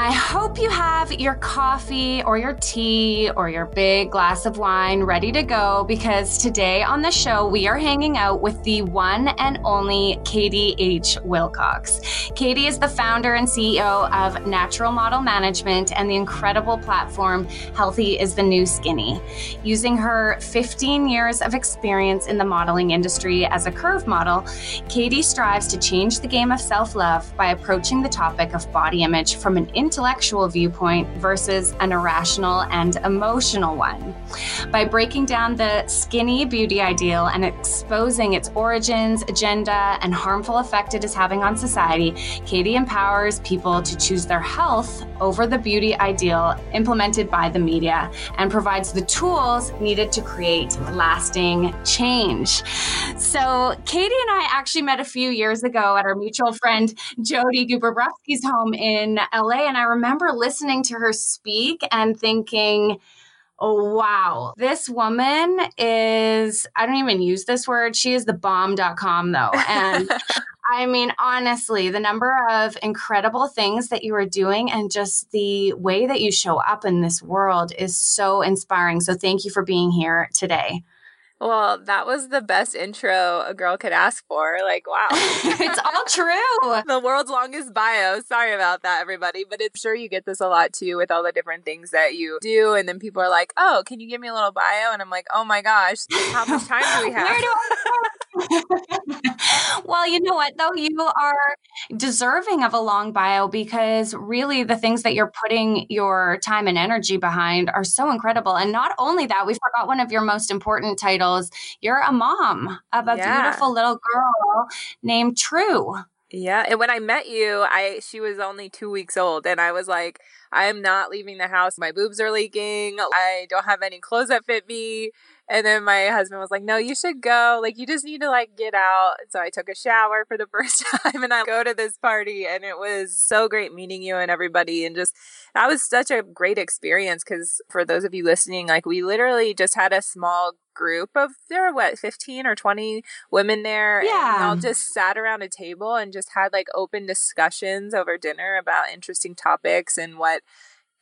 I hope you have your coffee or your tea or your big glass of wine ready to go because today on the show we are hanging out with the one and only Katie H. Willcox. Katie is the founder and CEO of Natural Model Management and the incredible platform Healthy is the New Skinny. Using her 15 years of experience in the modeling industry as a curve model, Katie strives to change the game of self love by approaching the topic of body image from an intellectual viewpoint versus an irrational and emotional one. By breaking down the skinny beauty ideal and exposing its origins, agenda, and harmful effect it is having on society, Katie empowers people to choose their health over the beauty ideal implemented by the media and provides the tools needed to create lasting change. So, Katie and I actually met a few years ago at our mutual friend Jody Guberbrowski's home in LA, and I remember listening to her speak and thinking, Oh, wow. This woman is, I don't even use this word. She is the bomb.com though. And I mean, honestly, the number of incredible things that you are doing and just the way that you show up in this world is so inspiring. So thank you for being here today. Well, that was the best intro a girl could ask for. Like, wow. it's all true. the world's longest bio. Sorry about that, everybody. But it's sure you get this a lot too with all the different things that you do. And then people are like, oh, can you give me a little bio? And I'm like, oh my gosh, how much time do we have? Where do I well, you know what, though? You are deserving of a long bio because really the things that you're putting your time and energy behind are so incredible. And not only that, we forgot one of your most important titles you're a mom of a yeah. beautiful little girl named True. Yeah, and when I met you, I she was only 2 weeks old and I was like, I am not leaving the house. My boobs are leaking. I don't have any clothes that fit me. And then my husband was like, "No, you should go. Like you just need to like get out." So I took a shower for the first time and I go to this party and it was so great meeting you and everybody and just that was such a great experience cuz for those of you listening, like we literally just had a small group of there were what 15 or 20 women there yeah and all just sat around a table and just had like open discussions over dinner about interesting topics and what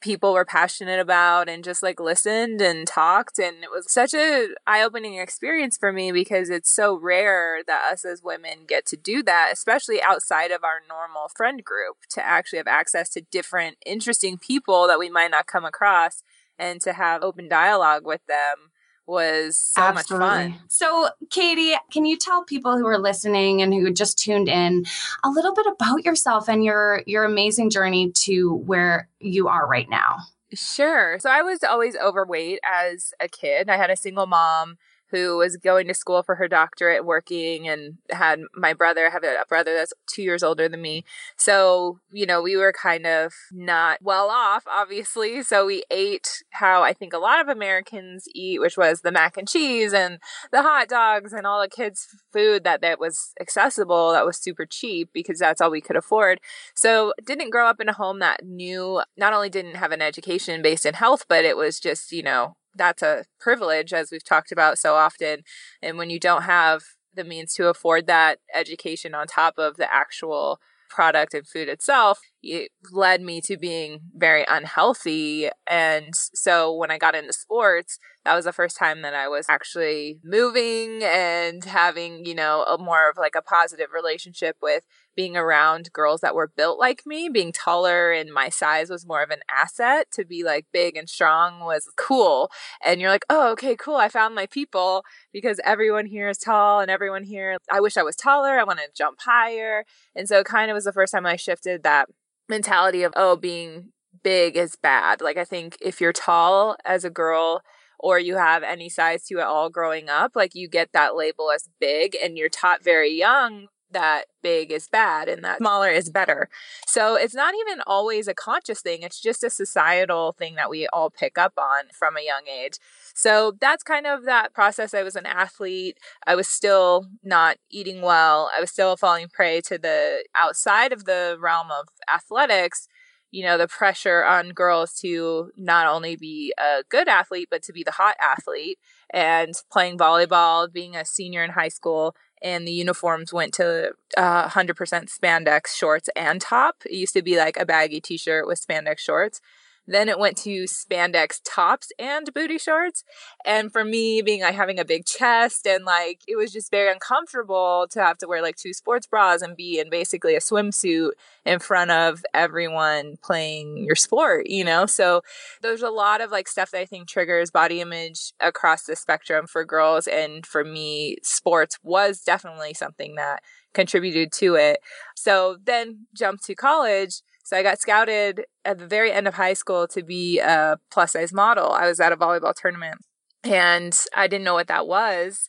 people were passionate about and just like listened and talked and it was such a eye-opening experience for me because it's so rare that us as women get to do that especially outside of our normal friend group to actually have access to different interesting people that we might not come across and to have open dialogue with them was so Absolutely. much fun. So, Katie, can you tell people who are listening and who just tuned in a little bit about yourself and your your amazing journey to where you are right now? Sure. So I was always overweight as a kid. I had a single mom who was going to school for her doctorate, working, and had my brother, I have a brother that's two years older than me. So, you know, we were kind of not well off, obviously. So we ate how I think a lot of Americans eat, which was the mac and cheese and the hot dogs and all the kids' food that, that was accessible, that was super cheap because that's all we could afford. So didn't grow up in a home that knew, not only didn't have an education based in health, but it was just, you know, that's a privilege as we've talked about so often and when you don't have the means to afford that education on top of the actual product and food itself it led me to being very unhealthy and so when i got into sports that was the first time that i was actually moving and having you know a more of like a positive relationship with being around girls that were built like me, being taller and my size was more of an asset. To be like big and strong was cool. And you're like, oh, okay, cool. I found my people because everyone here is tall and everyone here, I wish I was taller. I want to jump higher. And so it kind of was the first time I shifted that mentality of, oh, being big is bad. Like, I think if you're tall as a girl, or you have any size to it all growing up, like you get that label as big and you're taught very young that big is bad and that smaller is better. So it's not even always a conscious thing. It's just a societal thing that we all pick up on from a young age. So that's kind of that process. I was an athlete. I was still not eating well. I was still falling prey to the outside of the realm of athletics you know, the pressure on girls to not only be a good athlete, but to be the hot athlete. And playing volleyball, being a senior in high school, and the uniforms went to uh, 100% spandex shorts and top. It used to be like a baggy t shirt with spandex shorts. Then it went to spandex tops and booty shorts. And for me, being like having a big chest and like it was just very uncomfortable to have to wear like two sports bras and be in basically a swimsuit in front of everyone playing your sport, you know? So there's a lot of like stuff that I think triggers body image across the spectrum for girls. And for me, sports was definitely something that contributed to it. So then jump to college so I got scouted at the very end of high school to be a plus size model. I was at a volleyball tournament and I didn't know what that was.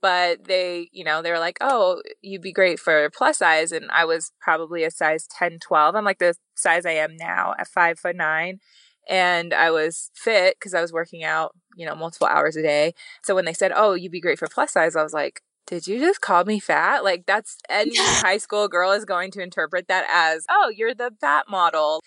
But they, you know, they were like, oh, you'd be great for plus size. And I was probably a size 10, 12. I'm like the size I am now at five foot nine. And I was fit because I was working out, you know, multiple hours a day. So when they said, oh, you'd be great for plus size, I was like, did you just call me fat? Like that's any high school girl is going to interpret that as, oh, you're the fat model.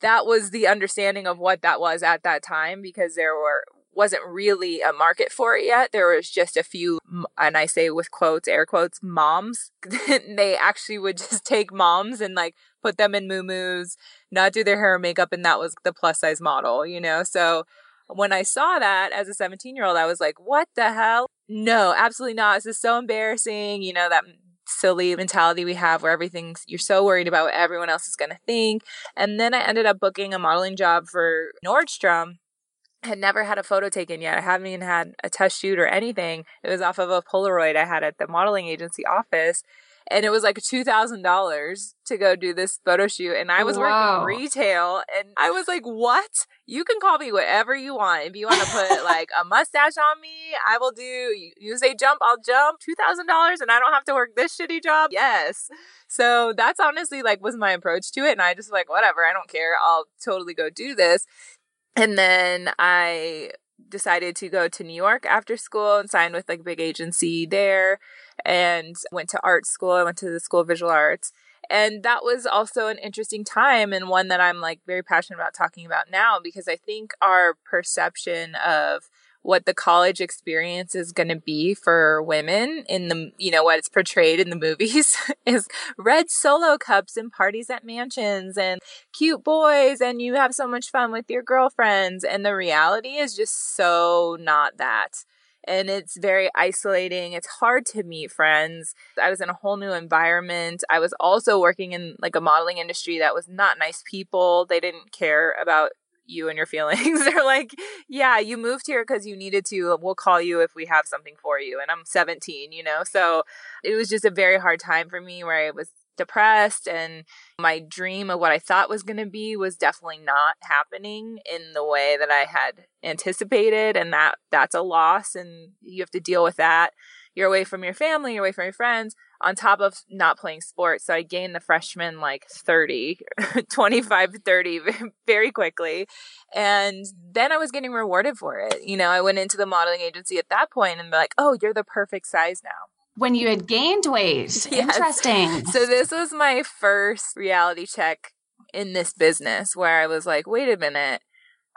That was the understanding of what that was at that time because there were wasn't really a market for it yet. There was just a few, and I say with quotes, air quotes, moms. they actually would just take moms and like put them in moo not do their hair and makeup, and that was the plus size model, you know? So when I saw that as a 17 year old, I was like, what the hell? No, absolutely not. This is so embarrassing. You know, that silly mentality we have where everything's, you're so worried about what everyone else is going to think. And then I ended up booking a modeling job for Nordstrom. had never had a photo taken yet. I haven't even had a test shoot or anything. It was off of a Polaroid I had at the modeling agency office and it was like two thousand dollars to go do this photo shoot and i was wow. working retail and i was like what? You can call me whatever you want. If you want to put like a mustache on me i will do you, you say jump i'll jump two thousand dollars and i don't have to work this shitty job? Yes. So that's honestly like was my approach to it and i just like whatever i don't care i'll totally go do this. And then i decided to go to New York after school and sign with like big agency there and went to art school. I went to the School of Visual Arts. And that was also an interesting time and one that I'm like very passionate about talking about now because I think our perception of what the college experience is going to be for women in the, you know, what it's portrayed in the movies is red solo cups and parties at mansions and cute boys and you have so much fun with your girlfriends. And the reality is just so not that. And it's very isolating. It's hard to meet friends. I was in a whole new environment. I was also working in like a modeling industry that was not nice people. They didn't care about you and your feelings. They're like, yeah, you moved here because you needed to. We'll call you if we have something for you. And I'm 17, you know? So it was just a very hard time for me where I was depressed and my dream of what I thought was going to be was definitely not happening in the way that I had anticipated and that that's a loss and you have to deal with that. You're away from your family, you're away from your friends on top of not playing sports. So I gained the freshman like 30, 25, 30 very quickly. And then I was getting rewarded for it. You know, I went into the modeling agency at that point and like, oh, you're the perfect size now. When you had gained weight. Yes. Interesting. So this was my first reality check in this business where I was like, wait a minute.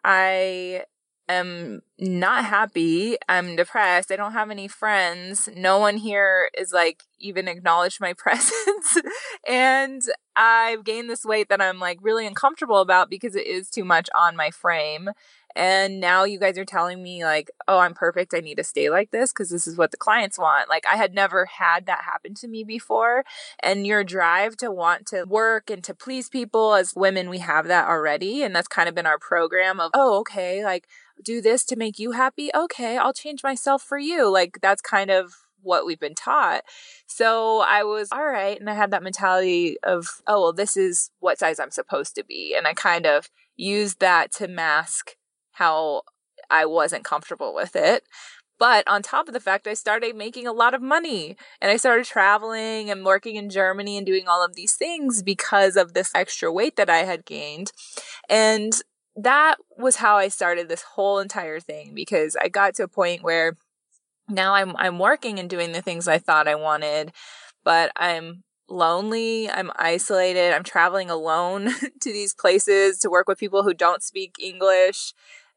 I am not happy. I'm depressed. I don't have any friends. No one here is like even acknowledged my presence. and I've gained this weight that I'm like really uncomfortable about because it is too much on my frame. And now you guys are telling me, like, oh, I'm perfect. I need to stay like this because this is what the clients want. Like, I had never had that happen to me before. And your drive to want to work and to please people as women, we have that already. And that's kind of been our program of, oh, okay, like, do this to make you happy. Okay, I'll change myself for you. Like, that's kind of what we've been taught. So I was all right. And I had that mentality of, oh, well, this is what size I'm supposed to be. And I kind of used that to mask how I wasn't comfortable with it. But on top of the fact, I started making a lot of money and I started traveling and working in Germany and doing all of these things because of this extra weight that I had gained. And that was how I started this whole entire thing because I got to a point where now I'm I'm working and doing the things I thought I wanted, but I'm lonely, I'm isolated, I'm traveling alone to these places to work with people who don't speak English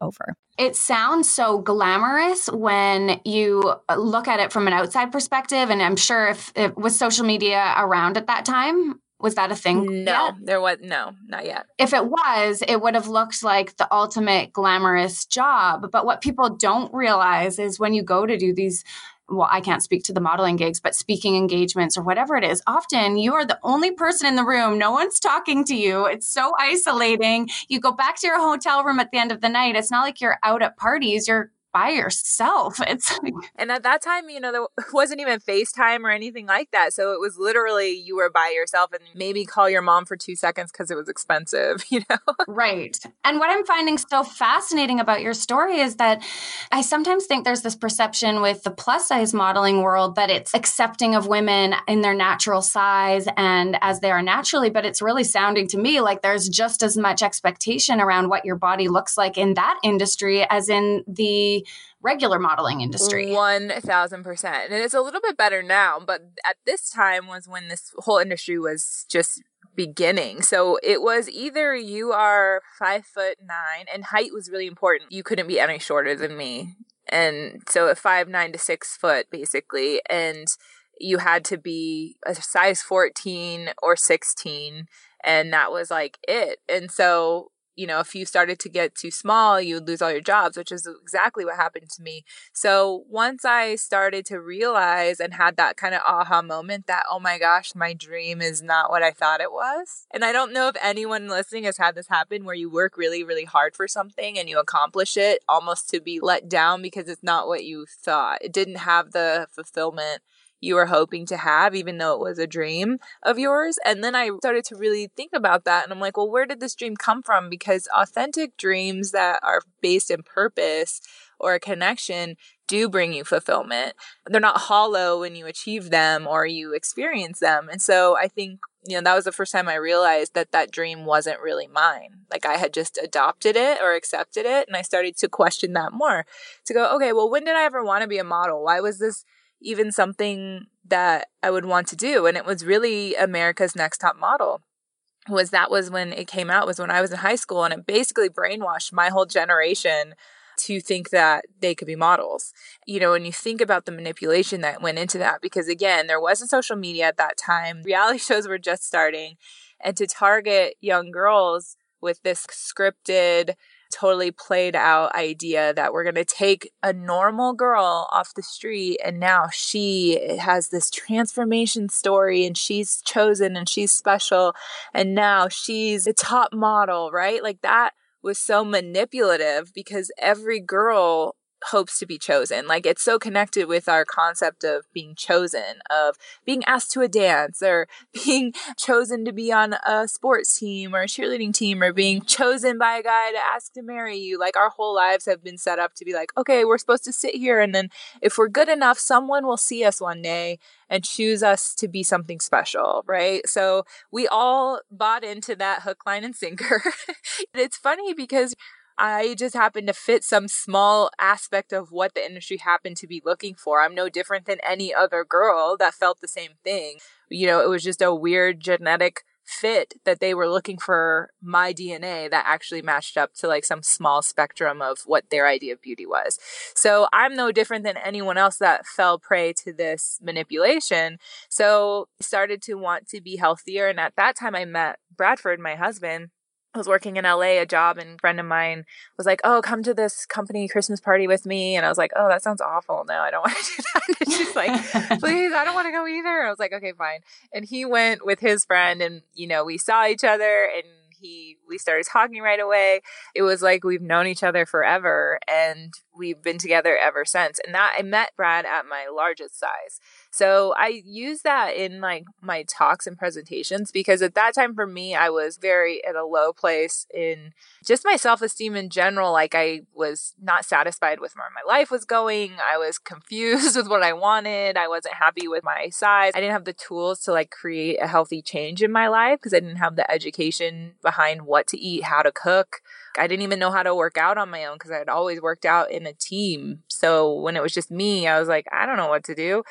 over. It sounds so glamorous when you uh, look at it from an outside perspective. And I'm sure if it was social media around at that time, was that a thing? No, yet? there was no, not yet. If it was, it would have looked like the ultimate glamorous job. But what people don't realize is when you go to do these well, I can't speak to the modeling gigs, but speaking engagements or whatever it is, often you are the only person in the room. No one's talking to you. It's so isolating. You go back to your hotel room at the end of the night. It's not like you're out at parties. You're by yourself. It's like, and at that time, you know, there wasn't even FaceTime or anything like that. So it was literally you were by yourself and maybe call your mom for two seconds because it was expensive, you know? right. And what I'm finding so fascinating about your story is that I sometimes think there's this perception with the plus size modeling world that it's accepting of women in their natural size and as they are naturally, but it's really sounding to me like there's just as much expectation around what your body looks like in that industry as in the regular modeling industry. 1000%. And it's a little bit better now, but at this time was when this whole industry was just beginning. So it was either you are five foot nine, and height was really important. You couldn't be any shorter than me. And so at five nine to six foot, basically. And you had to be a size 14 or 16 and that was like it and so you know, if you started to get too small, you would lose all your jobs, which is exactly what happened to me. So once I started to realize and had that kind of aha moment that, oh my gosh, my dream is not what I thought it was. And I don't know if anyone listening has had this happen where you work really, really hard for something and you accomplish it almost to be let down because it's not what you thought. It didn't have the fulfillment you were hoping to have, even though it was a dream of yours. And then I started to really think about that. And I'm like, well, where did this dream come from? Because authentic dreams that are based in purpose or a connection do bring you fulfillment. They're not hollow when you achieve them or you experience them. And so I think, you know, that was the first time I realized that that dream wasn't really mine. Like I had just adopted it or accepted it. And I started to question that more to go, okay, well, when did I ever want to be a model? Why was this even something that I would want to do? And it was really America's Next Top Model was that was when it came out was when I was in high school and it basically brainwashed my whole generation to think that they could be models. You know, when you think about the manipulation that went into that, because again, there wasn't social media at that time, reality shows were just starting, and to target young girls with this scripted, totally played out idea that we're going to take a normal girl off the street and now she has this transformation story and she's chosen and she's special and now she's a top model, right? Like that was so manipulative because every girl hopes to be chosen. Like it's so connected with our concept of being chosen, of being asked to a dance or being chosen to be on a sports team or a cheerleading team or being chosen by a guy to ask to marry you. Like our whole lives have been set up to be like, okay, we're supposed to sit here and then if we're good enough, someone will see us one day and choose us to be something special, right? So we all bought into that hook, line, and sinker. it's funny because I just happened to fit some small aspect of what the industry happened to be looking for. I'm no different than any other girl that felt the same thing. You know, it was just a weird genetic fit that they were looking for my DNA that actually matched up to like some small spectrum of what their idea of beauty was. So I'm no different than anyone else that fell prey to this manipulation. So I started to want to be healthier. And at that time I met Bradford, my husband I was working in LA, a job, and a friend of mine was like, "Oh, come to this company Christmas party with me." And I was like, "Oh, that sounds awful. No, I don't want to do that." And she's like, "Please, I don't want to go either." And I was like, "Okay, fine." And he went with his friend, and you know, we saw each other, and he we started talking right away. It was like we've known each other forever and we've been together ever since. And that I met Brad at my largest size. So I use that in like my talks and presentations because at that time for me I was very at a low place in just my self-esteem in general like I was not satisfied with where my life was going. I was confused with what I wanted. I wasn't happy with my size. I didn't have the tools to like create a healthy change in my life because I didn't have the education behind what to eat, how to cook. I didn't even know how to work out on my own because I had always worked out in a team. So when it was just me, I was like, I don't know what to do.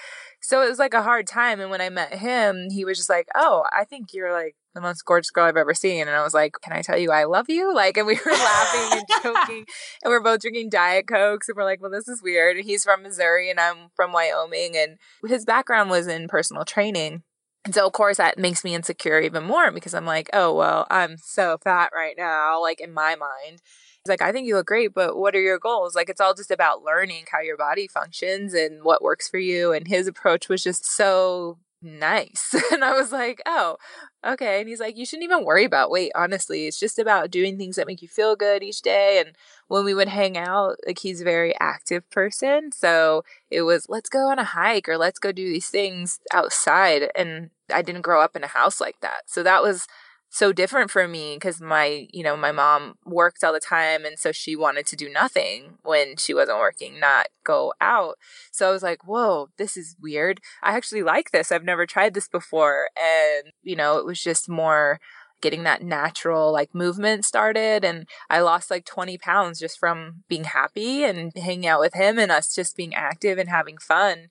So it was like a hard time. And when I met him, he was just like, Oh, I think you're like the most gorgeous girl I've ever seen. And I was like, Can I tell you I love you? Like, and we were laughing and joking. and we're both drinking Diet Cokes. And we're like, Well, this is weird. And he's from Missouri and I'm from Wyoming. And his background was in personal training. And so, of course, that makes me insecure even more because I'm like, oh, well, I'm so fat right now, like in my mind. He's like, I think you look great, but what are your goals? Like, it's all just about learning how your body functions and what works for you. And his approach was just so nice. and I was like, oh, okay. And he's like, you shouldn't even worry about weight, honestly. It's just about doing things that make you feel good each day. And when we would hang out, like he's a very active person. So it was, let's go on a hike or let's go do these things outside. And I didn't grow up in a house like that. So that was so different for me because my you know my mom worked all the time and so she wanted to do nothing when she wasn't working not go out. So i was like whoa this is weird. I actually like this. I've never tried this before. And you know it was just more getting that natural like movement started and i lost like 20 pounds just from being happy and hanging out with him and us just being active and having fun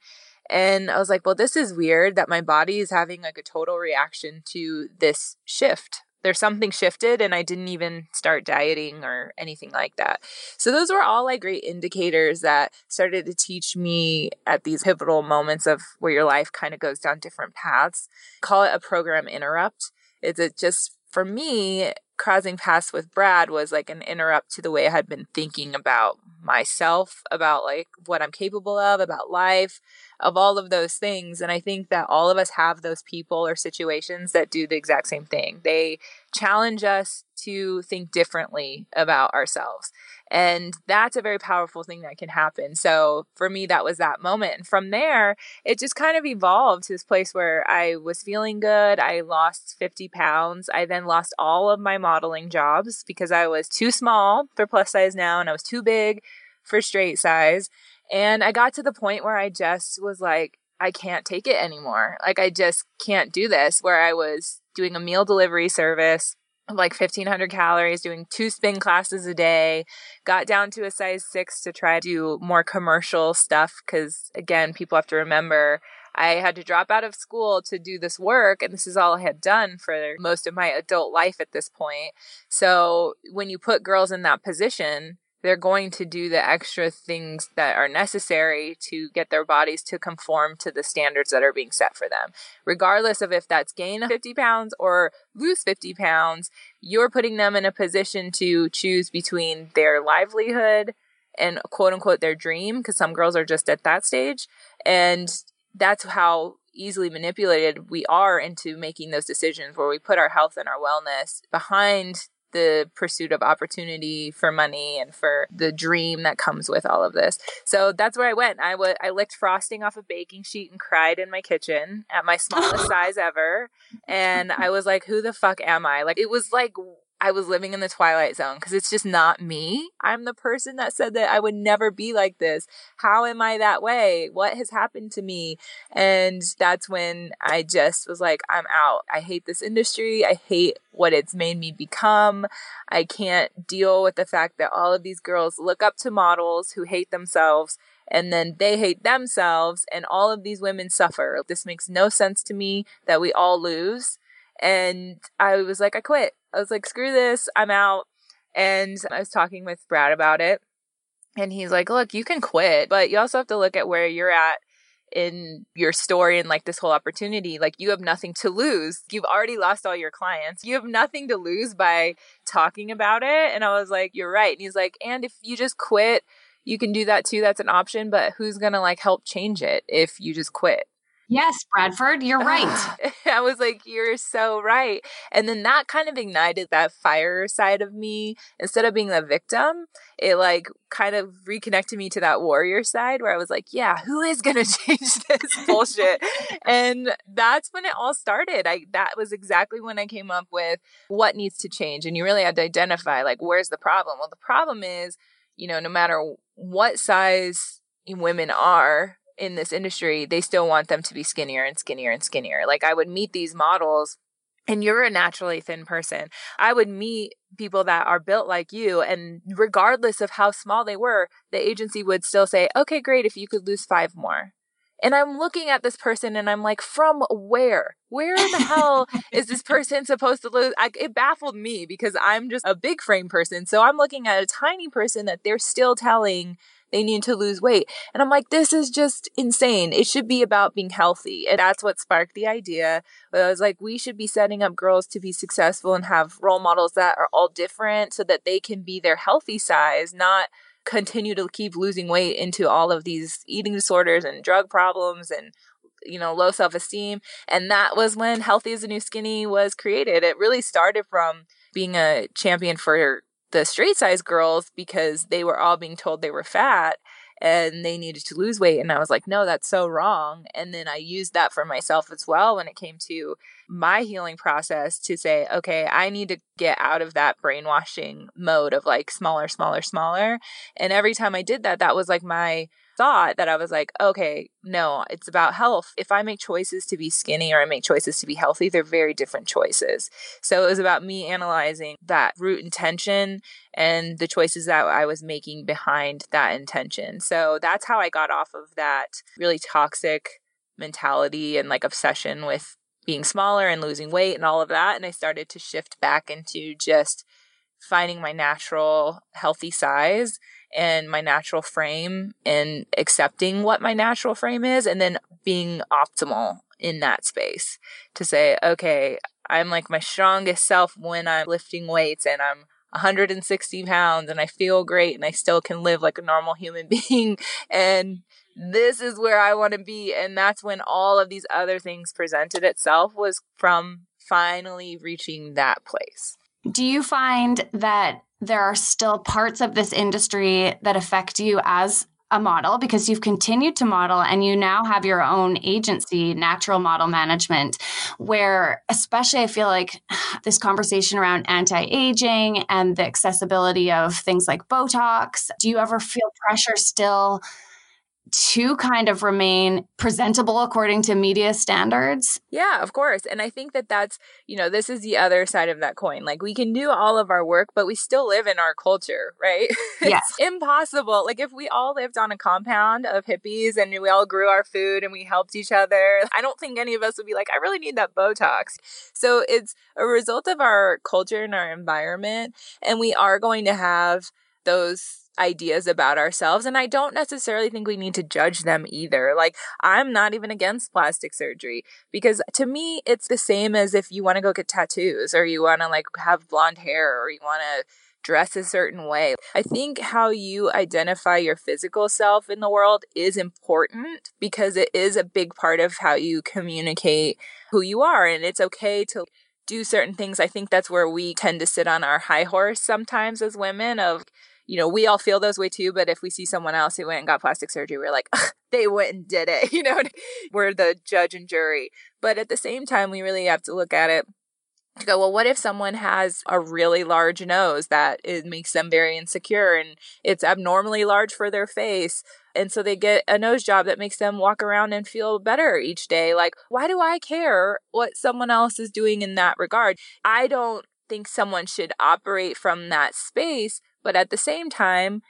and I was like, well, this is weird that my body is having like a total reaction to this shift. There's something shifted, and I didn't even start dieting or anything like that. So, those were all like great indicators that started to teach me at these pivotal moments of where your life kind of goes down different paths. Call it a program interrupt. Is it just for me, crossing paths with Brad was like an interrupt to the way I had been thinking about myself, about like what I'm capable of, about life, of all of those things. And I think that all of us have those people or situations that do the exact same thing. They challenge us to think differently about ourselves. And that's a very powerful thing that can happen. So for me, that was that moment. And from there, it just kind of evolved to this place where I was feeling good. I lost 50 pounds. I then lost all of my modeling jobs because I was too small for plus size now and I was too big for straight size. And I got to the point where I just was like, I can't take it anymore. Like, I just can't do this. Where I was doing a meal delivery service, like 1500 calories, doing two spin classes a day, got down to a size six to try to do more commercial stuff. Cause again, people have to remember I had to drop out of school to do this work, and this is all I had done for most of my adult life at this point. So when you put girls in that position, they're going to do the extra things that are necessary to get their bodies to conform to the standards that are being set for them. Regardless of if that's gain 50 pounds or lose 50 pounds, you're putting them in a position to choose between their livelihood and quote unquote their dream, because some girls are just at that stage, and that's how easily manipulated we are into making those decisions where we put our health and our wellness behind the pursuit of opportunity for money and for the dream that comes with all of this. So that's where I went. I w- I licked frosting off a baking sheet and cried in my kitchen at my smallest size ever. And I was like, who the fuck am I? Like, it was like I was living in the twilight zone because it's just not me. I'm the person that said that I would never be like this. How am I that way? What has happened to me? And that's when I just was like, I'm out. I hate this industry. I hate what it's made me become. I can't deal with the fact that all of these girls look up to models who hate themselves and then they hate themselves and all of these women suffer. This makes no sense to me that we all lose. And I was like, I quit. I was like, screw this, I'm out. And I was talking with Brad about it. And he's like, look, you can quit, but you also have to look at where you're at in your story and like this whole opportunity. Like, you have nothing to lose. You've already lost all your clients. You have nothing to lose by talking about it. And I was like, you're right. And he's like, and if you just quit, you can do that too. That's an option, but who's going to like help change it if you just quit? Yes, Bradford, you're right. I was like, you're so right. And then that kind of ignited that fire side of me. Instead of being the victim, it like kind of reconnected me to that warrior side where I was like, yeah, who is going to change this bullshit? and that's when it all started. I that was exactly when I came up with what needs to change. And you really had to identify like where's the problem? Well, the problem is, you know, no matter what size women are, in this industry, they still want them to be skinnier and skinnier and skinnier. Like I would meet these models and you're a naturally thin person. I would meet people that are built like you and regardless of how small they were, the agency would still say, "Okay, great, if you could lose 5 more." And I'm looking at this person and I'm like, from where? Where in the hell is this person supposed to lose? I, it baffled me because I'm just a big frame person. So I'm looking at a tiny person that they're still telling they need to lose weight. And I'm like, this is just insane. It should be about being healthy. And that's what sparked the idea. But I was like, we should be setting up girls to be successful and have role models that are all different so that they can be their healthy size, not continue to keep losing weight into all of these eating disorders and drug problems and you know low self-esteem and that was when healthy is the new skinny was created it really started from being a champion for the straight size girls because they were all being told they were fat and they needed to lose weight. And I was like, no, that's so wrong. And then I used that for myself as well when it came to my healing process to say, okay, I need to get out of that brainwashing mode of like smaller, smaller, smaller. And every time I did that, that was like my thought that I was like, okay, no, it's about health. If I make choices to be skinny or I make choices to be healthy, they're very different choices. So it was about me analyzing that root intention and the choices that I was making behind that intention. So that's how I got off of that really toxic mentality and like obsession with being smaller and losing weight and all of that. And I started to shift back into just finding my natural healthy size and my natural frame and accepting what my natural frame is and then being optimal in that space to say, okay, I'm like my strongest self when I'm lifting weights and I'm 160 pounds and I feel great and I still can live like a normal human being. And this is where I want to be. And that's when all of these other things presented itself was from finally reaching that place. Do you find that there are still parts of this industry that affect you as a model because you've continued to model and you now have your own agency, Natural Model Management, where especially I feel like this conversation around anti aging and the accessibility of things like Botox. Do you ever feel pressure still to kind of remain presentable according to media standards. Yeah, of course. And I think that that's, you know, this is the other side of that coin. Like we can do all of our work, but we still live in our culture, right? Yes. it's impossible. Like if we all lived on a compound of hippies and we all grew our food and we helped each other, I don't think any of us would be like, I really need that Botox. So it's a result of our culture and our environment. And we are going to have those ideas about ourselves. And I don't necessarily think we need to judge them either. Like, I'm not even against plastic surgery because to me, it's the same as if you want to go get tattoos or you want to like have blonde hair or you want to dress a certain way. I think how you identify your physical self in the world is important because it is a big part of how you communicate who you are. And it's okay to do certain things. I think that's where we tend to sit on our high horse sometimes as women of you know, we all feel those way too. But if we see someone else who went and got plastic surgery, we're like, they went and did it. You know, we're the judge and jury. But at the same time, we really have to look at it to go, well, what if someone has a really large nose that it makes them very insecure and it's abnormally large for their face? And so they get a nose job that makes them walk around and feel better each day. Like, why do I care what someone else is doing in that regard? I don't think someone should operate from that space but at the same time,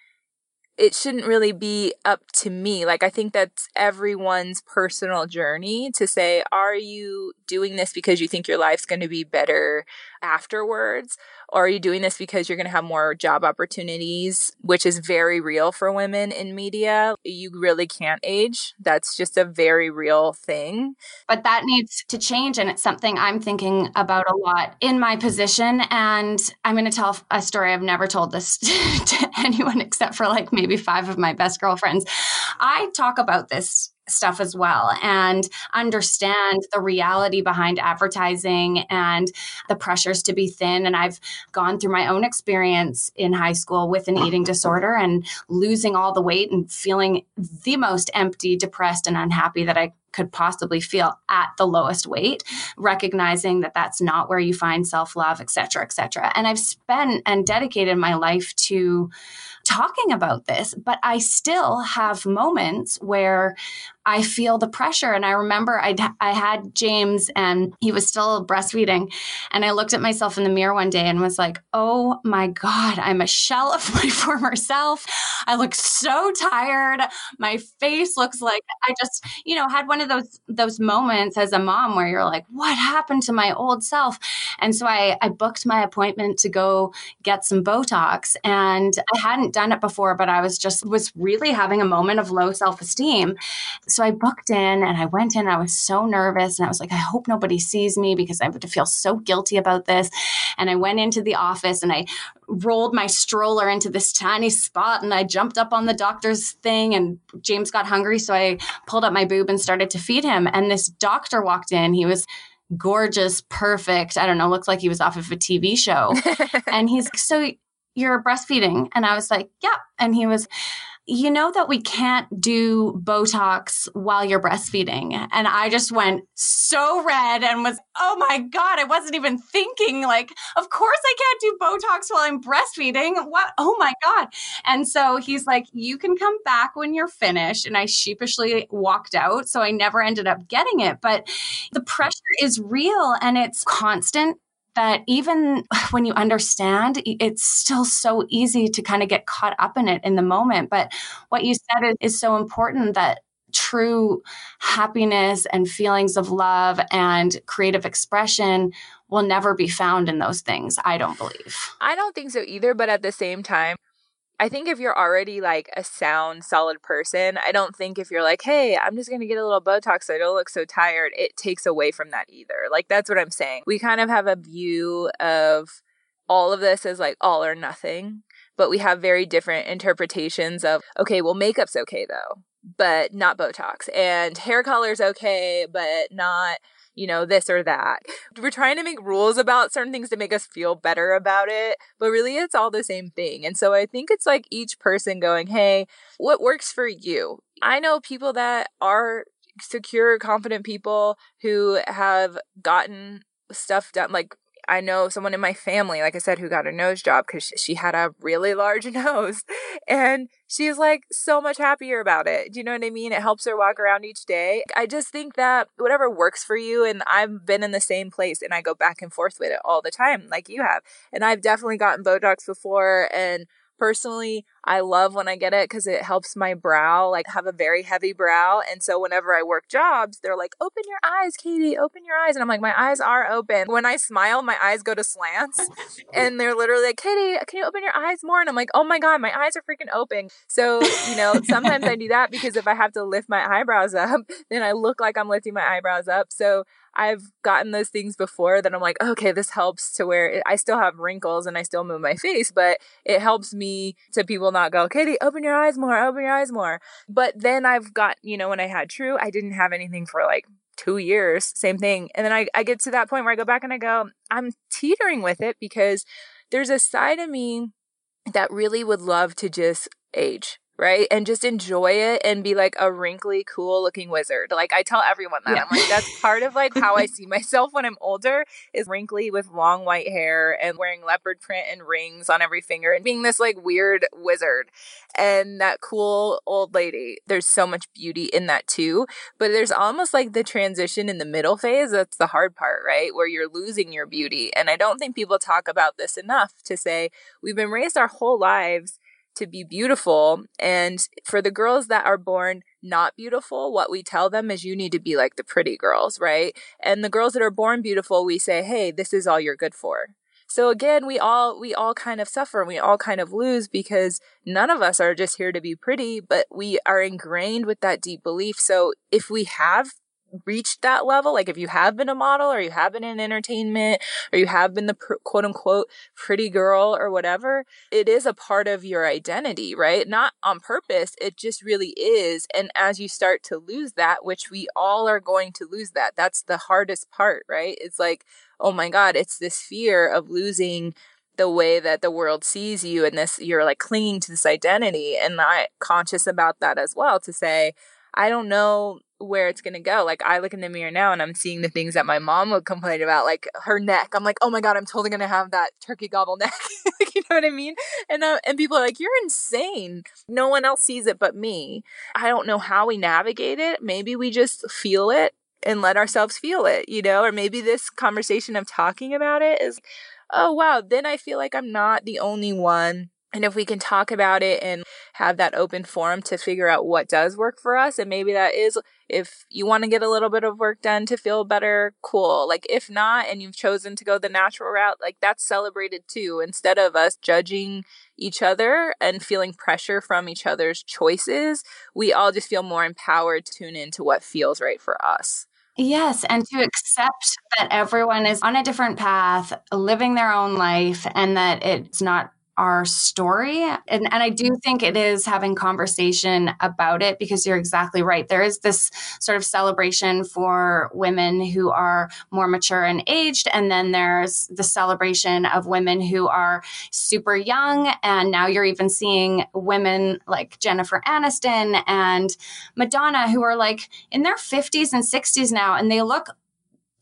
it shouldn't really be up to me. Like, I think that's everyone's personal journey to say, are you doing this because you think your life's going to be better afterwards? Or are you doing this because you're going to have more job opportunities, which is very real for women in media? You really can't age. That's just a very real thing. But that needs to change. And it's something I'm thinking about a lot in my position. And I'm going to tell a story. I've never told this to anyone except for like maybe five of my best girlfriends. I talk about this stuff as well and understand the reality behind advertising and the pressures to be thin. And I've gone through my own experience in high school with an eating disorder and losing all the weight and feeling the most empty, depressed, and unhappy that I could possibly feel at the lowest weight recognizing that that's not where you find self-love et cetera et cetera and i've spent and dedicated my life to talking about this, but I still have moments where I feel the pressure. And I remember i I had James and he was still breastfeeding. And I looked at myself in the mirror one day and was like, oh my God, I'm a shell of my former self. I look so tired. My face looks like I just, you know, had one of those those moments as a mom where you're like, what happened to my old self? And so I, I booked my appointment to go get some Botox. And I hadn't done it before, but I was just was really having a moment of low self-esteem. So I booked in and I went in. I was so nervous and I was like, I hope nobody sees me because I have to feel so guilty about this. And I went into the office and I rolled my stroller into this tiny spot and I jumped up on the doctor's thing and James got hungry. So I pulled up my boob and started to feed him. And this doctor walked in. He was gorgeous, perfect. I don't know, looked like he was off of a TV show. and he's so you're breastfeeding. And I was like, yeah. And he was, you know that we can't do Botox while you're breastfeeding. And I just went so red and was, oh my God, I wasn't even thinking, like, of course I can't do Botox while I'm breastfeeding. What? Oh my God. And so he's like, you can come back when you're finished. And I sheepishly walked out. So I never ended up getting it. But the pressure is real and it's constant that even when you understand, it's still so easy to kind of get caught up in it in the moment. But what you said is, is so important that true happiness and feelings of love and creative expression will never be found in those things, I don't believe. I don't think so either. But at the same time, I think if you're already like a sound, solid person, I don't think if you're like, hey, I'm just going to get a little Botox so I don't look so tired, it takes away from that either. Like, that's what I'm saying. We kind of have a view of all of this as like all or nothing, but we have very different interpretations of, okay, well, makeup's okay though, but not Botox. And hair color's okay, but not you know, this or that. We're trying to make rules about certain things to make us feel better about it, but really it's all the same thing. And so I think it's like each person going, hey, what works for you? I know people that are secure, confident people who have gotten stuff done, like I know someone in my family, like I said, who got a nose job because she had a really large nose. And she's like so much happier about it. Do you know what I mean? It helps her walk around each day. I just think that whatever works for you, and I've been in the same place and I go back and forth with it all the time, like you have. And I've definitely gotten Botox before and Personally, I love when I get it because it helps my brow, like have a very heavy brow. And so whenever I work jobs, they're like, open your eyes, Katie, open your eyes. And I'm like, my eyes are open. When I smile, my eyes go to slants. and they're literally like, Katie, can you open your eyes more? And I'm like, oh my God, my eyes are freaking open. So, you know, sometimes I do that because if I have to lift my eyebrows up, then I look like I'm lifting my eyebrows up. So I've gotten those things before that I'm like, okay, this helps to where I still have wrinkles and I still move my face, but it helps me to people not go, Katie, open your eyes more, open your eyes more. But then I've got, you know, when I had True, I didn't have anything for like two years, same thing. And then I, I get to that point where I go back and I go, I'm teetering with it because there's a side of me that really would love to just age right? And just enjoy it and be like a wrinkly, cool looking wizard. Like I tell everyone that. Yeah. I'm like, that's part of like how I see myself when I'm older is wrinkly with long white hair and wearing leopard print and rings on every finger and being this like weird wizard and that cool old lady. There's so much beauty in that too. But there's almost like the transition in the middle phase. That's the hard part, right? Where you're losing your beauty. And I don't think people talk about this enough to say we've been raised our whole lives to be beautiful. And for the girls that are born not beautiful, what we tell them is you need to be like the pretty girls, right? And the girls that are born beautiful, we say, hey, this is all you're good for. So again, we all we all kind of suffer and we all kind of lose because none of us are just here to be pretty, but we are ingrained with that deep belief. So if we have reached that level, like if you have been a model or you have been in entertainment or you have been the pr- quote unquote pretty girl or whatever, it is a part of your identity, right? Not on purpose, it just really is. And as you start to lose that, which we all are going to lose that, that's the hardest part, right? It's like, oh my God, it's this fear of losing the way that the world sees you and this you're like clinging to this identity and I conscious about that as well to say I don't know where it's gonna go. Like I look in the mirror now and I'm seeing the things that my mom would complain about, like her neck. I'm like, oh my god, I'm totally gonna have that turkey gobble neck. you know what I mean? And uh, and people are like, you're insane. No one else sees it but me. I don't know how we navigate it. Maybe we just feel it and let ourselves feel it, you know? Or maybe this conversation of talking about it is, oh wow, then I feel like I'm not the only one and if we can talk about it and have that open forum to figure out what does work for us, and maybe that is if you want to get a little bit of work done to feel better, cool. Like if not, and you've chosen to go the natural route, like that's celebrated too. Instead of us judging each other and feeling pressure from each other's choices, we all just feel more empowered to tune into what feels right for us. Yes, and to accept that everyone is on a different path, living their own life, and that it's not our story. And, and I do mm-hmm. think it is having conversation about it because you're exactly right. There is this sort of celebration for women who are more mature and aged. And then there's the celebration of women who are super young. And now you're even seeing women like Jennifer Aniston and Madonna who are like in their 50s and 60s now. And they look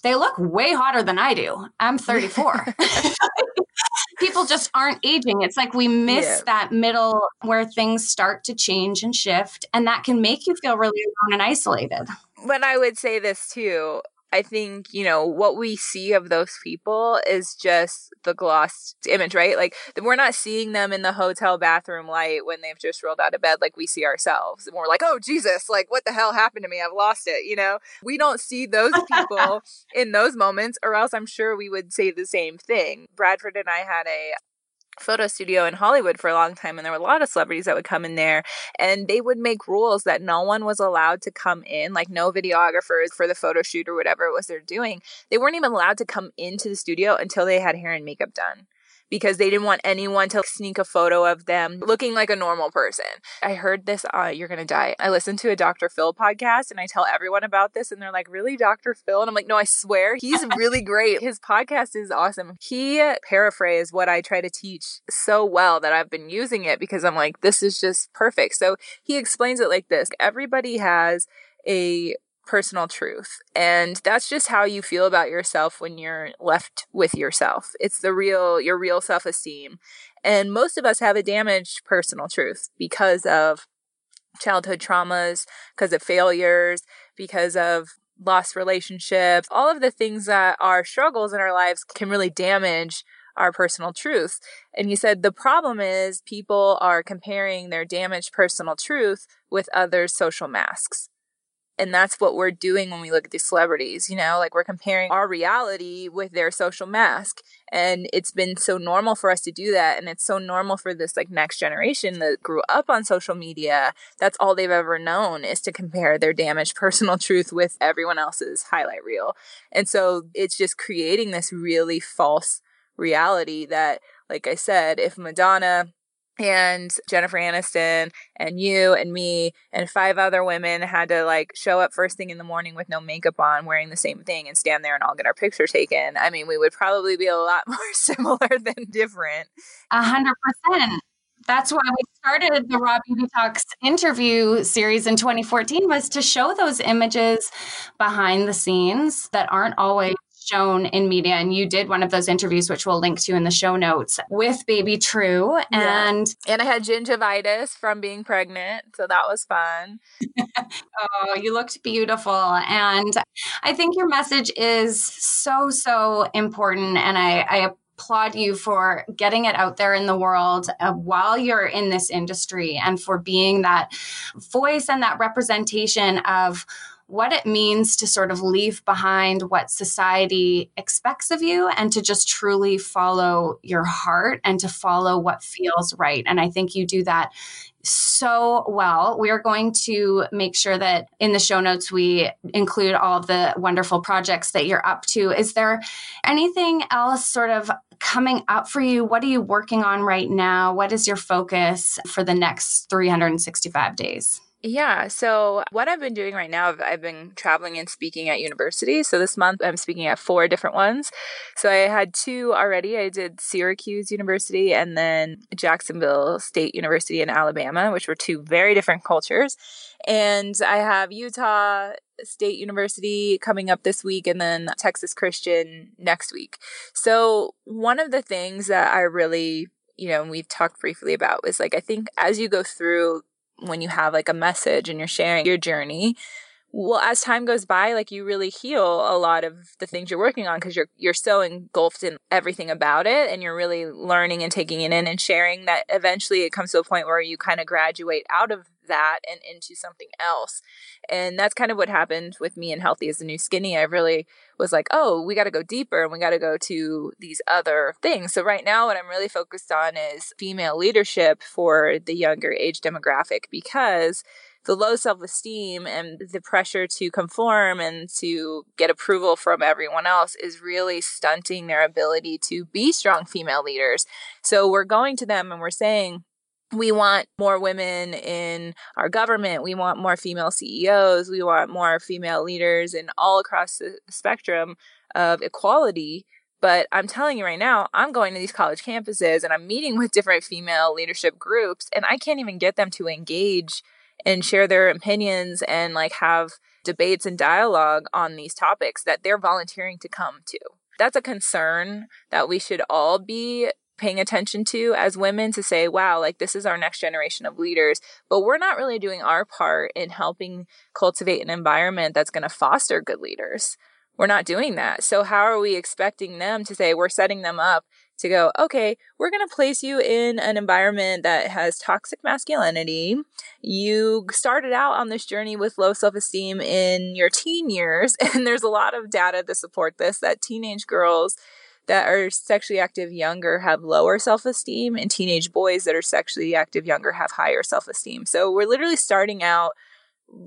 they look way hotter than I do. I'm 34. people just aren't aging. It's like we miss yeah. that middle where things start to change and shift, and that can make you feel really alone and isolated. But I would say this too. I think, you know, what we see of those people is just the glossed image, right? Like, we're not seeing them in the hotel bathroom light when they've just rolled out of bed like we see ourselves. And we're like, oh, Jesus, like, what the hell happened to me? I've lost it, you know? We don't see those people in those moments, or else I'm sure we would say the same thing. Bradford and I had a photo studio in Hollywood for a long time and there were a lot of celebrities that would come in there and they would make rules that no one was allowed to come in like no videographers for the photo shoot or whatever it was they're doing. They weren't even allowed to come into the studio until they had hair and makeup done because they didn't want anyone to sneak a photo of them looking like a normal person. I heard this, uh, you're gonna die. I listened to a Dr. Phil podcast and I tell everyone about this and they're like, really, Dr. Phil? And I'm like, no, I swear, he's really great. His podcast is awesome. He paraphrased what I try to teach so well that I've been using it because I'm like, this is just perfect. So he explains it like this everybody has a personal truth. And that's just how you feel about yourself when you're left with yourself. It's the real, your real self esteem. And most of us have a damaged personal truth because of childhood traumas, because of failures, because of lost relationships, all of the things that are struggles in our lives can really damage our personal truth. And he said the problem is people are comparing their damaged personal truth with others' social masks. And that's what we're doing when we look at these celebrities, you know, like we're comparing our reality with their social mask. And it's been so normal for us to do that. And it's so normal for this like next generation that grew up on social media. That's all they've ever known is to compare their damaged personal truth with everyone else's highlight reel. And so it's just creating this really false reality that, like I said, if Madonna and Jennifer Aniston and you and me and five other women had to like show up first thing in the morning with no makeup on, wearing the same thing and stand there and all get our picture taken. I mean, we would probably be a lot more similar than different. A hundred percent. That's why we started the Raw Beauty Talks interview series in 2014 was to show those images behind the scenes that aren't always shown in media and you did one of those interviews which we'll link to in the show notes with baby true. And yeah. and i had gingivitis from being pregnant so that was fun. Oh you looked beautiful. And i think your message is so so important and i i applaud you for getting it out there in the world uh, while you're in this industry and for being that voice and that representation of what it means to sort of leave behind what society expects of you and to just truly follow your heart and to follow what feels right. And I think you do that so well. We are going to make sure that in the show notes we include all the wonderful projects that you're up to. Is there anything else sort of coming up for you? What are you working on right now? What is your focus for the next 365 days? Yeah. So, what I've been doing right now, I've been traveling and speaking at universities. So, this month I'm speaking at four different ones. So, I had two already. I did Syracuse University and then Jacksonville State University in Alabama, which were two very different cultures. And I have Utah State University coming up this week and then Texas Christian next week. So, one of the things that I really you know, and we've talked briefly about was like, I think as you go through when you have like a message and you're sharing your journey well as time goes by like you really heal a lot of the things you're working on because you're you're so engulfed in everything about it and you're really learning and taking it in and sharing that eventually it comes to a point where you kind of graduate out of that and into something else. And that's kind of what happened with me and Healthy is the New Skinny. I really was like oh we got to go deeper and we got to go to these other things. So right now what i'm really focused on is female leadership for the younger age demographic because the low self esteem and the pressure to conform and to get approval from everyone else is really stunting their ability to be strong female leaders. So we're going to them and we're saying, we want more women in our government. We want more female CEOs. We want more female leaders and all across the spectrum of equality. But I'm telling you right now, I'm going to these college campuses and I'm meeting with different female leadership groups, and I can't even get them to engage and share their opinions and like have debates and dialogue on these topics that they're volunteering to come to. That's a concern that we should all be paying attention to as women to say, wow, like this is our next generation of leaders, but we're not really doing our part in helping cultivate an environment that's going to foster good leaders. We're not doing that. So, how are we expecting them to say we're setting them up to go, okay, we're going to place you in an environment that has toxic masculinity. You started out on this journey with low self esteem in your teen years, and there's a lot of data to support this that teenage girls that are sexually active younger have lower self esteem, and teenage boys that are sexually active younger have higher self esteem. So we're literally starting out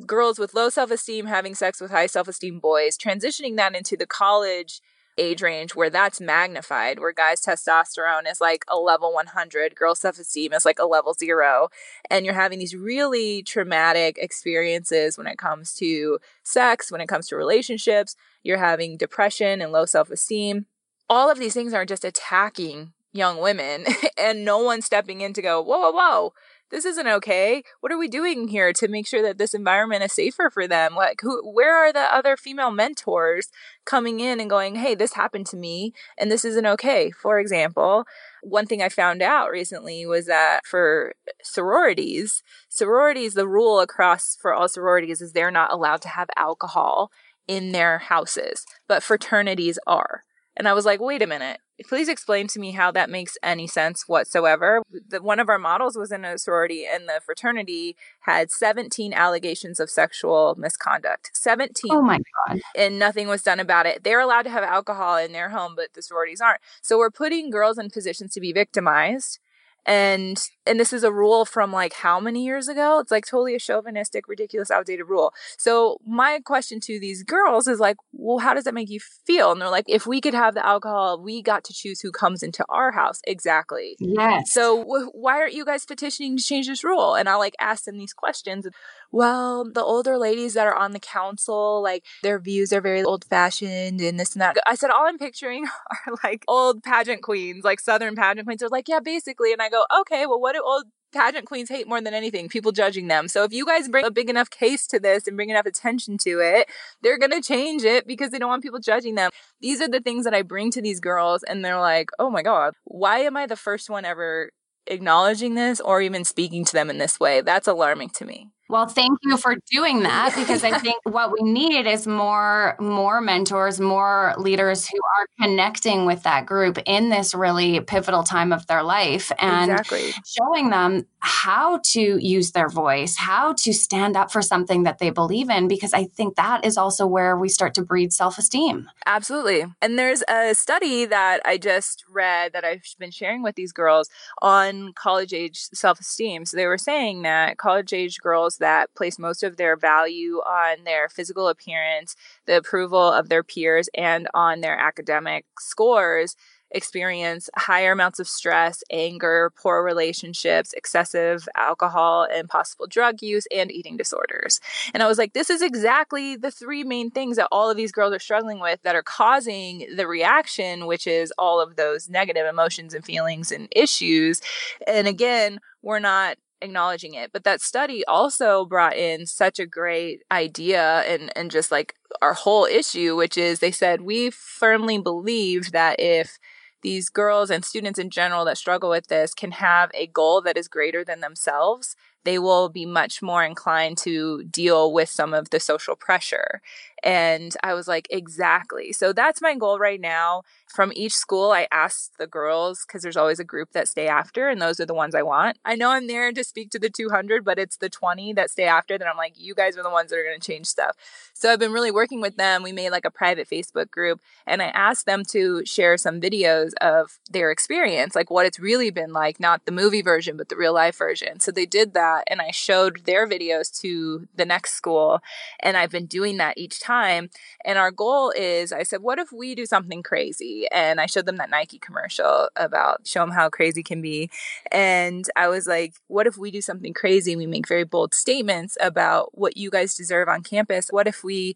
girls with low self esteem having sex with high self esteem boys, transitioning that into the college age range where that's magnified, where guys' testosterone is like a level 100, girl self esteem is like a level zero. And you're having these really traumatic experiences when it comes to sex, when it comes to relationships. You're having depression and low self esteem. All of these things are just attacking young women, and no one's stepping in to go, whoa, whoa, whoa this isn't okay. What are we doing here to make sure that this environment is safer for them? Like, who, where are the other female mentors coming in and going, hey, this happened to me and this isn't okay? For example, one thing I found out recently was that for sororities, sororities, the rule across for all sororities is they're not allowed to have alcohol in their houses, but fraternities are. And I was like, wait a minute. Please explain to me how that makes any sense whatsoever. The, one of our models was in a sorority, and the fraternity had 17 allegations of sexual misconduct. 17. Oh my God. And nothing was done about it. They're allowed to have alcohol in their home, but the sororities aren't. So we're putting girls in positions to be victimized and and this is a rule from like how many years ago? It's like totally a chauvinistic ridiculous outdated rule. So my question to these girls is like well how does that make you feel? And they're like if we could have the alcohol we got to choose who comes into our house. Exactly. Yes. So w- why aren't you guys petitioning to change this rule? And i like ask them these questions. Well the older ladies that are on the council like their views are very old fashioned and this and that. I said all i'm picturing are like old pageant queens like southern pageant queens. They're like yeah basically. And i go okay well what do old pageant queens hate more than anything people judging them. So if you guys bring a big enough case to this and bring enough attention to it, they're going to change it because they don't want people judging them. These are the things that I bring to these girls and they're like, "Oh my god, why am I the first one ever acknowledging this or even speaking to them in this way?" That's alarming to me. Well, thank you for doing that because I think what we need is more more mentors, more leaders who are connecting with that group in this really pivotal time of their life and exactly. showing them how to use their voice, how to stand up for something that they believe in because I think that is also where we start to breed self-esteem. Absolutely. And there's a study that I just read that I've been sharing with these girls on college age self-esteem. So they were saying that college age girls that place most of their value on their physical appearance, the approval of their peers, and on their academic scores experience higher amounts of stress, anger, poor relationships, excessive alcohol and possible drug use, and eating disorders. And I was like, this is exactly the three main things that all of these girls are struggling with that are causing the reaction, which is all of those negative emotions and feelings and issues. And again, we're not acknowledging it. But that study also brought in such a great idea and, and just like our whole issue, which is they said, we firmly believe that if these girls and students in general that struggle with this can have a goal that is greater than themselves, they will be much more inclined to deal with some of the social pressure. And I was like, exactly. So that's my goal right now. From each school, I asked the girls because there's always a group that stay after, and those are the ones I want. I know I'm there to speak to the 200, but it's the 20 that stay after that I'm like, you guys are the ones that are going to change stuff. So I've been really working with them. We made like a private Facebook group, and I asked them to share some videos of their experience, like what it's really been like, not the movie version, but the real life version. So they did that, and I showed their videos to the next school, and I've been doing that each time time. And our goal is I said, what if we do something crazy? And I showed them that Nike commercial about show them how crazy can be. And I was like, what if we do something crazy? We make very bold statements about what you guys deserve on campus. What if we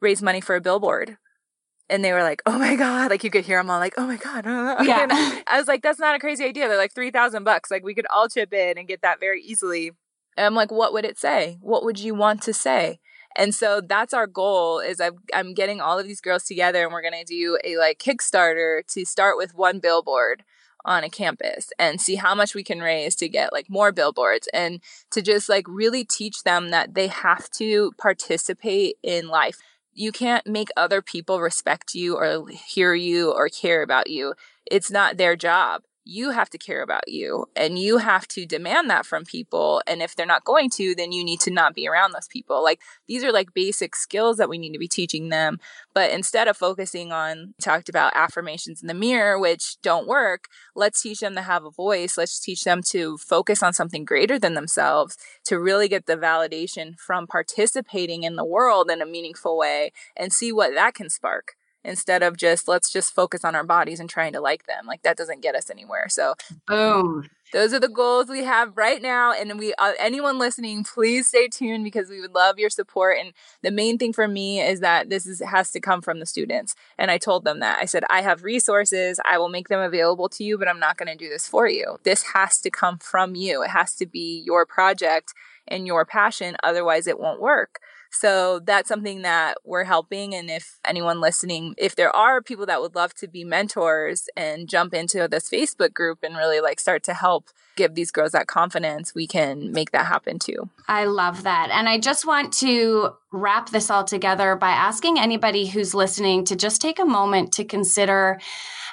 raise money for a billboard? and they were like, "Oh my god!" Like you could hear them all like, "Oh my god!" Yeah. I was like, "That's not a crazy idea." They're like three thousand bucks. Like we could all chip in and get that very easily. And I'm like, "What would it say? What would you want to say?" And so that's our goal is i am getting all of these girls together and we're going to do a like Kickstarter to start with one billboard on a campus and see how much we can raise to get like more billboards and to just like really teach them that they have to participate in life. You can't make other people respect you or hear you or care about you. It's not their job you have to care about you and you have to demand that from people. And if they're not going to, then you need to not be around those people. Like these are like basic skills that we need to be teaching them. But instead of focusing on talked about affirmations in the mirror, which don't work, let's teach them to have a voice. Let's teach them to focus on something greater than themselves to really get the validation from participating in the world in a meaningful way and see what that can spark instead of just let's just focus on our bodies and trying to like them. Like that doesn't get us anywhere. So, boom. Those are the goals we have right now and we uh, anyone listening, please stay tuned because we would love your support and the main thing for me is that this is has to come from the students. And I told them that. I said I have resources, I will make them available to you, but I'm not going to do this for you. This has to come from you. It has to be your project and your passion otherwise it won't work. So that's something that we're helping. And if anyone listening, if there are people that would love to be mentors and jump into this Facebook group and really like start to help give these girls that confidence, we can make that happen too. I love that. And I just want to wrap this all together by asking anybody who's listening to just take a moment to consider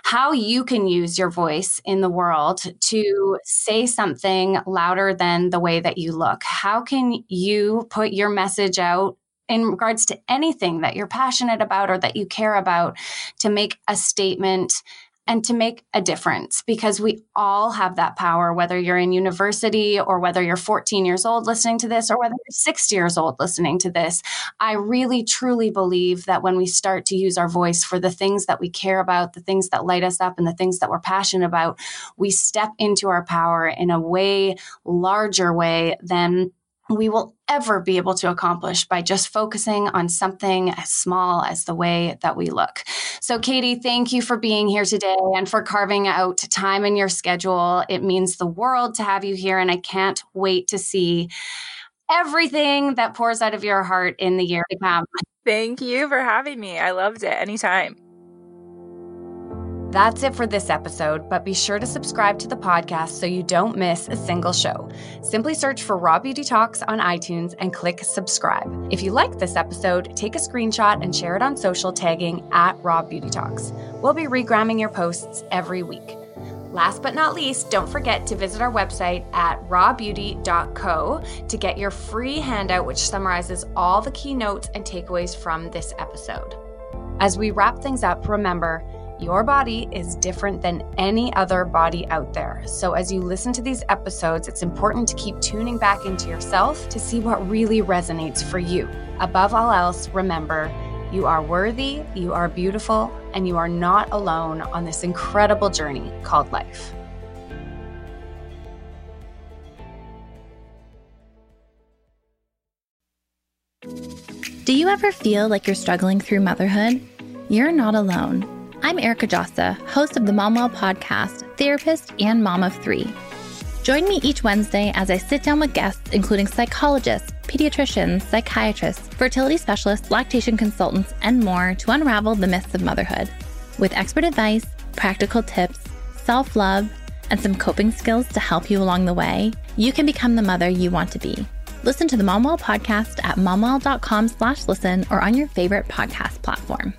how you can use your voice in the world to say something louder than the way that you look. How can you put your message out in regards to anything that you're passionate about or that you care about to make a statement and to make a difference because we all have that power, whether you're in university or whether you're 14 years old listening to this or whether you're 60 years old listening to this. I really truly believe that when we start to use our voice for the things that we care about, the things that light us up, and the things that we're passionate about, we step into our power in a way larger way than we will ever be able to accomplish by just focusing on something as small as the way that we look. So, Katie, thank you for being here today and for carving out time in your schedule. It means the world to have you here, and I can't wait to see everything that pours out of your heart in the year to come. Thank you for having me. I loved it. Anytime. That's it for this episode, but be sure to subscribe to the podcast so you don't miss a single show. Simply search for Raw Beauty Talks on iTunes and click subscribe. If you like this episode, take a screenshot and share it on social tagging at Raw Beauty Talks. We'll be regramming your posts every week. Last but not least, don't forget to visit our website at rawbeauty.co to get your free handout, which summarizes all the key notes and takeaways from this episode. As we wrap things up, remember, your body is different than any other body out there. So, as you listen to these episodes, it's important to keep tuning back into yourself to see what really resonates for you. Above all else, remember you are worthy, you are beautiful, and you are not alone on this incredible journey called life. Do you ever feel like you're struggling through motherhood? You're not alone. I'm Erica Djossa, host of the Momwell podcast, therapist, and mom of three. Join me each Wednesday as I sit down with guests, including psychologists, pediatricians, psychiatrists, fertility specialists, lactation consultants, and more to unravel the myths of motherhood. With expert advice, practical tips, self love, and some coping skills to help you along the way, you can become the mother you want to be. Listen to the Momwell podcast at momwell.com slash listen or on your favorite podcast platform.